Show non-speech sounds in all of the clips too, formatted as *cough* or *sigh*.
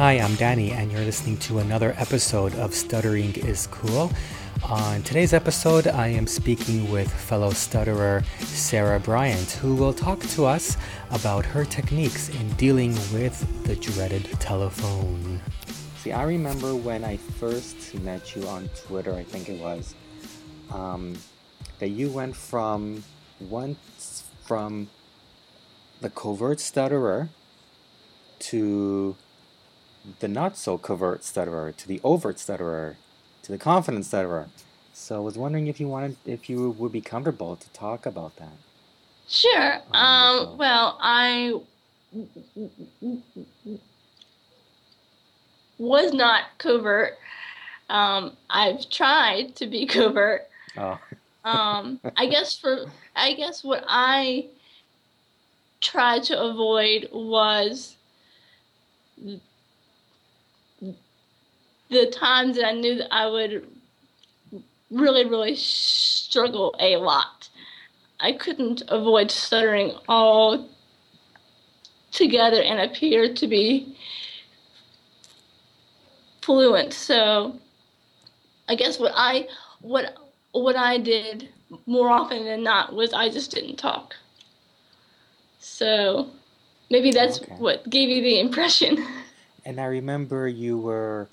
Hi, I'm Danny, and you're listening to another episode of Stuttering is Cool. On today's episode, I am speaking with fellow stutterer Sarah Bryant, who will talk to us about her techniques in dealing with the dreaded telephone. See, I remember when I first met you on Twitter, I think it was, um, that you went from once from the covert stutterer to the not so covert stutterer to the overt stutterer to the confident stutterer. So I was wondering if you wanted, if you would be comfortable to talk about that. Sure. Um, well, I was not covert. Um, I've tried to be covert. Oh. um, I guess for I guess what I tried to avoid was the times that I knew that I would really, really struggle a lot. I couldn't avoid stuttering all together and appear to be fluent. So I guess what I what what I did more often than not was I just didn't talk. So maybe that's Okay. what gave you the impression. *laughs* And I remember you were,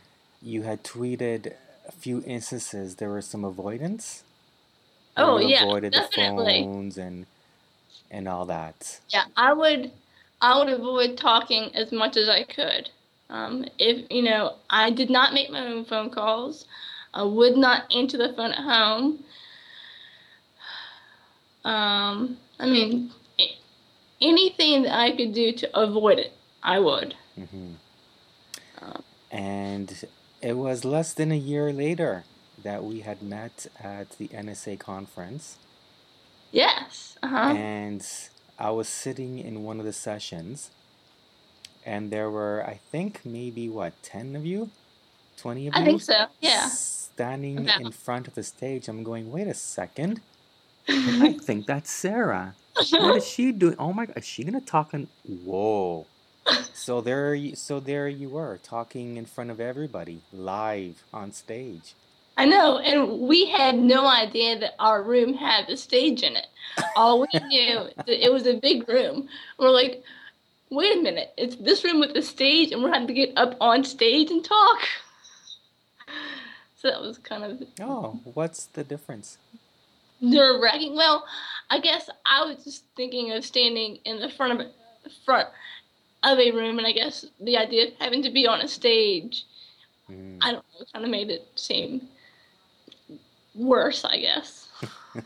you had tweeted a few instances. There was some avoidance. Oh, you yeah, avoided the phones and and all that. Yeah, I would I would avoid talking as much as I could. Um, if you know, I did not make my own phone calls. I would not answer the phone at home. Um, I mean, anything that I could do to avoid it, I would. Mm-hmm. Um, And it was less than a year later that we had met at the NSA conference. Yes. Uh huh. and I was sitting in one of the sessions, and there were, I think, maybe what, 10 of you? 20 of I you? think so. Yeah. Standing in front of the stage. I'm going, wait a second. *laughs* I think that's Sarah. What is she doing? Oh my god, is she gonna talk in whoa. So there you so there you were, talking in front of everybody, live on stage. I know, and we had no idea that our room had the stage in it. All we *laughs* knew that it was a big room. We're like, wait a minute, it's this room with the stage, and we're having to get up on stage and talk. *laughs* So that was kind of Oh, what's the difference? nerve wracking. Well, I guess I was just thinking of standing in the front of front of a room, and I guess the idea of having to be on a stage, Mm. I don't know, kind of made it seem worse. I guess. *laughs*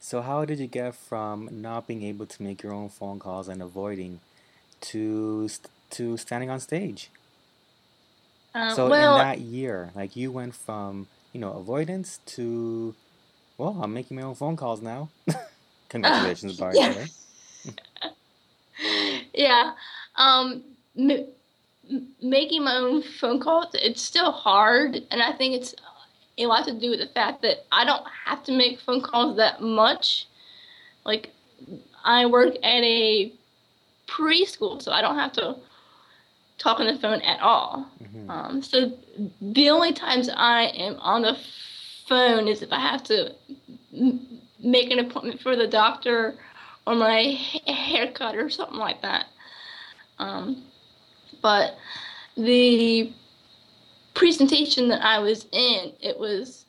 So how did you get from not being able to make your own phone calls and avoiding to st- to standing on stage? Um, So well, in that year, like you went from, you know, avoidance to well, I'm making my own phone calls now. *laughs* *laughs* Congratulations, by the yeah. yeah. Um, m- making my own phone calls, it's still hard, and I think it's a lot to do with the fact that I don't have to make phone calls that much. Like, I work at a preschool, so I don't have to talk on the phone at all. Mhm. Um, so the only times I am on the phone is if I have to m- make an appointment for the doctor or my haircut or something like that. Um, but the presentation that I was in, it was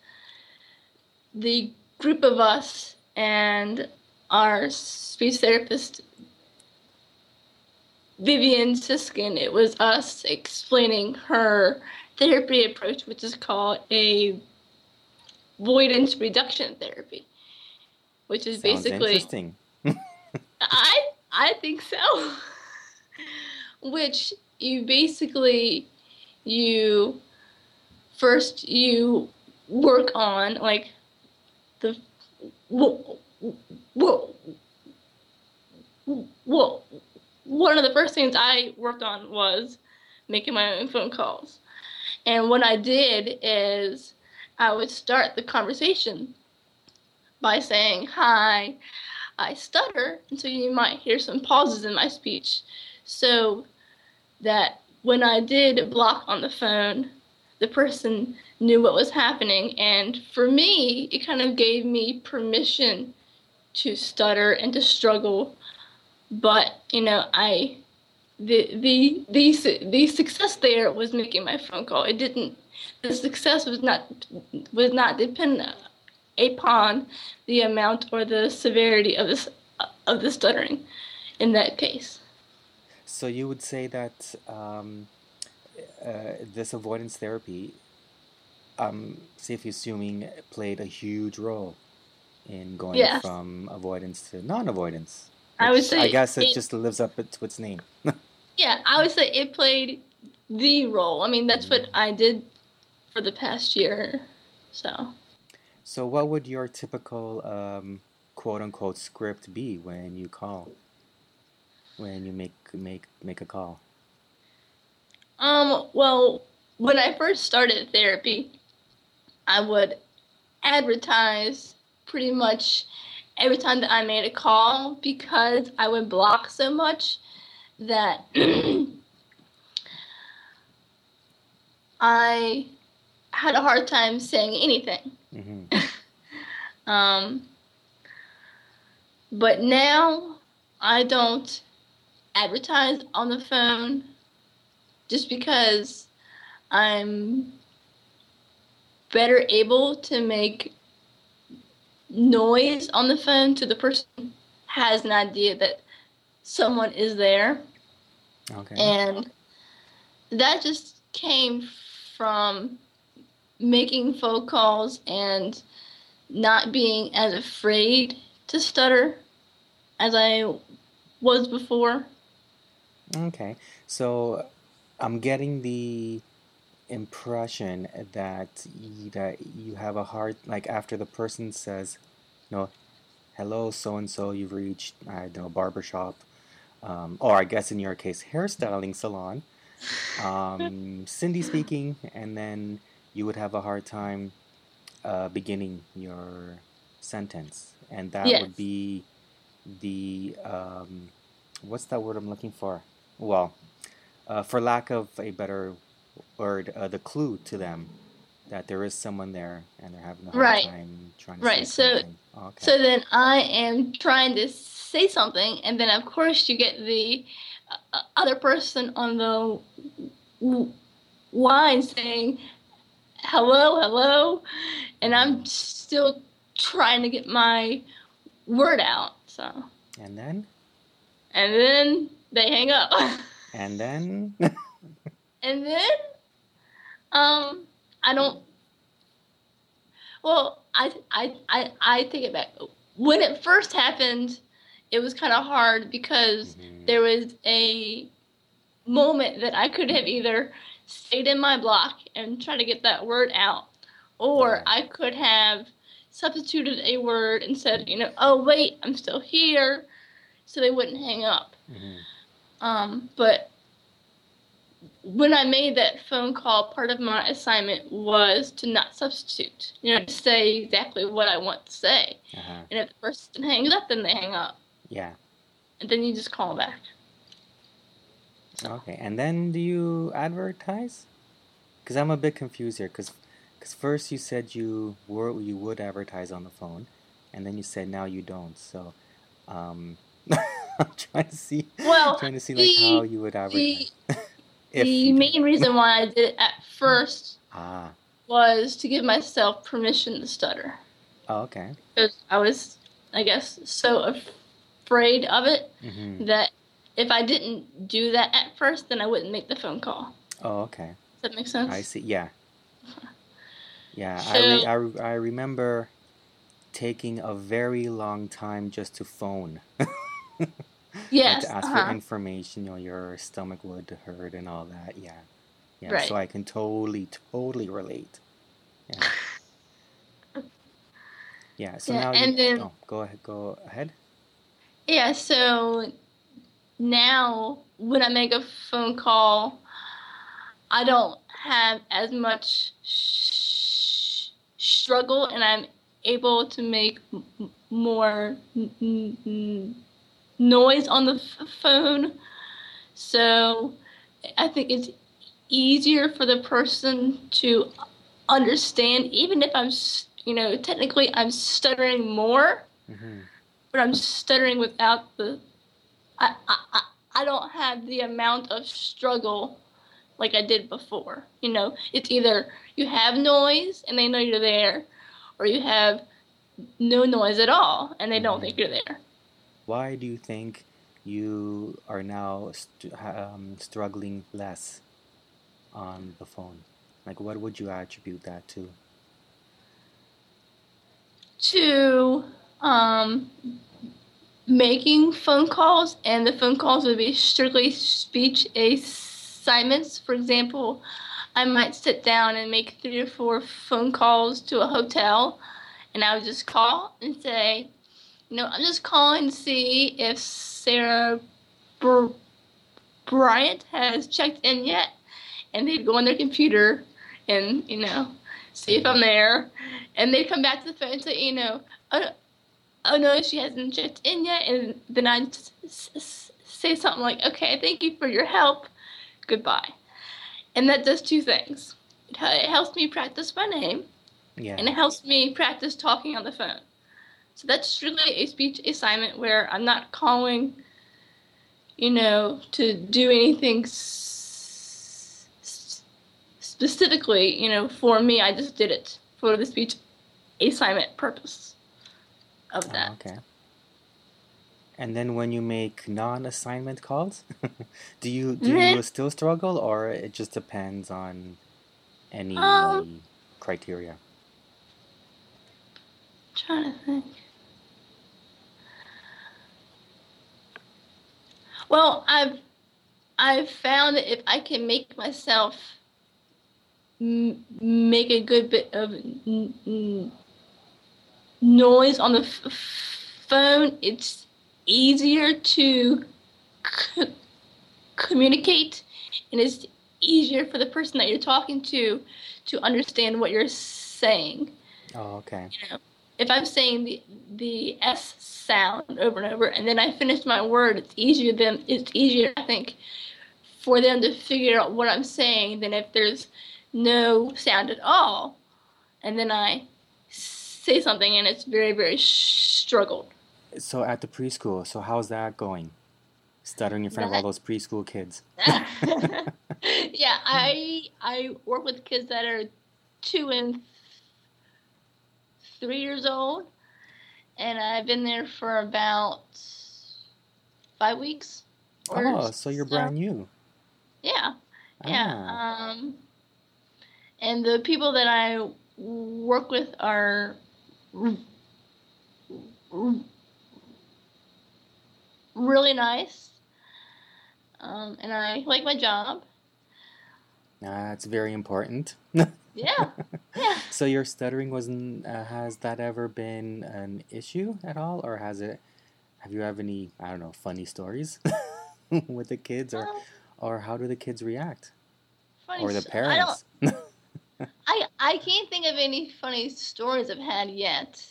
the group of us and our speech therapist Vivian Sisskin. It was us explaining her therapy approach, which is called a avoidance reduction therapy, which is Sounds basically interesting. *laughs* I I think so. *laughs* Which you basically you first you work on like the whoa, whoa, whoa. One of the first things I worked on was making my own phone calls. And what I did is I would start the conversation by saying, Hi, I stutter, and so you might hear some pauses in my speech so that when I did block on the phone, the person knew what was happening. And for me, it kind of gave me permission to stutter and to struggle. But, you know, I the the the the success there was making my phone call. It didn't the success was not was not dependent upon the amount or the severity of this of the stuttering in that case. So you would say that um, uh, this avoidance therapy, um, safely assuming, played a huge role in going yes. from avoidance to non-avoidance. I would say I guess it, it just lives up to its name. *laughs* yeah, I would say it played the role. I mean, that's what I did for the past year. So. So, what would your typical um, quote unquote script be when you call? When you make make make a call? Um. Well, when I first started therapy, I would advertise pretty much every time that I made a call because I would block so much that *clears throat* I had a hard time saying anything. Mm-hmm. *laughs* um, but now I don't advertise on the phone just because I'm better able to make noise on the phone to the person has an idea that someone is there. Okay. And that just came from making phone calls and not being as afraid to stutter as I was before. Okay. So I'm getting the impression that you, that you have a hard like after the person says, you know, hello so and so you've reached I don't know barbershop um, or I guess in your case hairstyling salon um, *laughs* Cindy speaking and then you would have a hard time uh, beginning your sentence and that yes. would be the um, what's that word I'm looking for well uh, for lack of a better word uh, the clue to them that there is someone there and they're having a hard right. time trying to right. so, okay. So then I am trying to say something, and then of course you get the uh, other person on the line saying, hello, hello, and I'm still trying to get my word out. So. And then? And then they hang up. *laughs* and then? and then, um, I don't. Well, I I I I take it back. When it first happened, it was kind of hard because mm-hmm. there was a moment that I could have either stayed in my block and try to get that word out, or I could have substituted a word and said, you know, oh wait, I'm still here, so they wouldn't hang up. Mm-hmm. Um, but when I made that phone call, part of my assignment was to not substitute. You know, to say exactly what I want to say. Uh-huh. And if the person hangs up, then they hang up. Yeah. And then you just call back. Okay, and then do you advertise? Because I'm a bit confused here. Because because first you said you were you would advertise on the phone, and then you said now you don't. So, um, *laughs* *laughs* I'm trying to see. Well, trying to see like the, how you would advertise. The, *laughs* the main reason why I did it at *laughs* first ah. was to give myself permission to stutter. Oh, okay. Because I was, I guess, so afraid of it mm-hmm. that if I didn't do that at first, then I wouldn't make the phone call. Oh, okay. Does that make sense? I see. Yeah. Yeah, so, I, re- I, I remember taking a very long time just to phone. Yes. to ask uh-huh. for information, you know, your stomach would hurt and all that. Yeah. Yeah. Right. So I can totally, totally relate. Yeah. yeah. So yeah, now and you, then, oh, go ahead. Go ahead. Yeah. So now when I make a phone call, I don't have as much sh- struggle, and I'm able to make m- more. Noise on the f- phone. So I think it's easier for the person to understand, even if I'm, you know, technically I'm stuttering more, mm-hmm. but I'm stuttering without the, I, I, I don't have the amount of struggle like I did before. You know, it's either you have noise and they know you're there, or you have no noise at all and they don't think you're there. Why do you think you are now st- um, struggling less on the phone? Like, what would you attribute that to? To um, making phone calls, and the phone calls would be strictly speech assignments. For example, I might sit down and make three or four phone calls to a hotel, and I would just call and say, know, I'm just calling to see if Sarah Br- Bryant has checked in yet. And they'd go on their computer and, you know, see if I'm there. And they'd come back to the phone and say, you know, oh, oh no, she hasn't checked in yet. And then I'd say something like, okay, thank you for your help. Goodbye. And that does two things. It helps me practice my name, yeah. and it helps me practice talking on the phone. So that's really a speech assignment where I'm not calling, you know, to do anything s- specifically, you know, for me. I just did it for the speech assignment purpose of that. Oh, okay. And then when you make non-assignment calls, *laughs* do you do mm-hmm. you still struggle, or it just depends on any um, criteria? trying to think. Well, I've I've found that if I can make myself m- make a good bit of n- n- noise on the f- phone, it's easier to c- communicate, and it's easier for the person that you're talking to to understand what you're saying. Oh, okay. You know, if I'm saying the the S sound over and over, and then I finish my word, it's easier than it's easier, I think, for them to figure out what I'm saying than if there's no sound at all, and then I say something and it's very very struggled. So at the preschool, so how's that going? Stuttering in front that, of all those preschool kids. *laughs* *laughs* yeah, I I work with kids that are two and three years old, and I've been there for about five weeks. Oh, so you're so. brand new. Yeah, yeah. Ah. Um, and the people that I work with are really nice, um, and I like my job. That's very important. *laughs* Yeah. *laughs* Yeah. so your stuttering wasn't uh, has that ever been an issue at all or has it have you have any I don't know funny stories *laughs* with the kids or um, or how do the kids react? or the parents? I, *laughs* I I can't think of any funny stories I've had yet.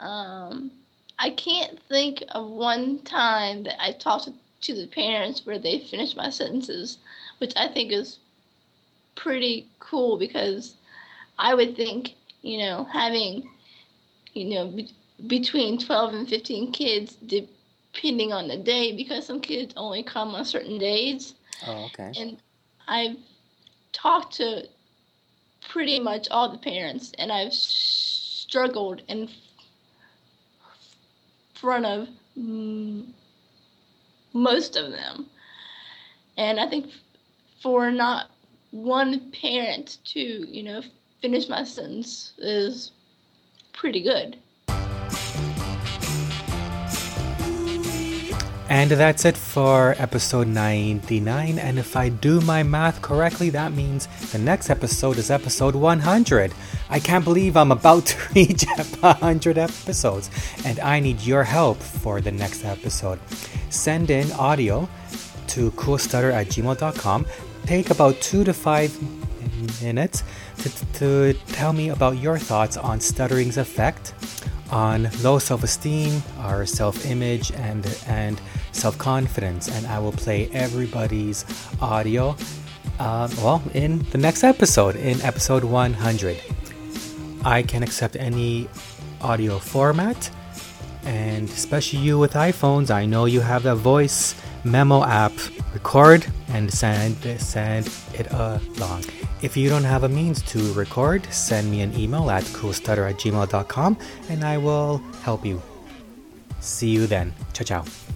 Um I can't think of one time that I talked to, to the parents where they finished my sentences, which I think is pretty cool because I would think, you know, having, you know, be- between 12 and 15 kids, depending on the day, because some kids only come on certain days. Oh, okay. And I've talked to pretty much all the parents, and I've struggled in front of most of them. And I think for not one parent to, you know, finish my sentence is pretty good. And that's it for episode 99. And if I do my math correctly, that means the next episode is episode 100. I can't believe I'm about to *laughs* reach 100 episodes, and I need your help for the next episode. Send in audio to coolstutter at gmail.com take about two to five minutes to, to tell me about your thoughts on stuttering's effect on low self-esteem, our self-image, and and self confidence, and I will play everybody's audio. Uh, well, in the next episode, in episode 100. I can accept any audio format, and especially you with iPhones, I know you have the voice memo app. Record and send send it along. If you don't have a means to record, send me an email at coolstutter at gmail.com and I will help you. See you then. Ciao, ciao.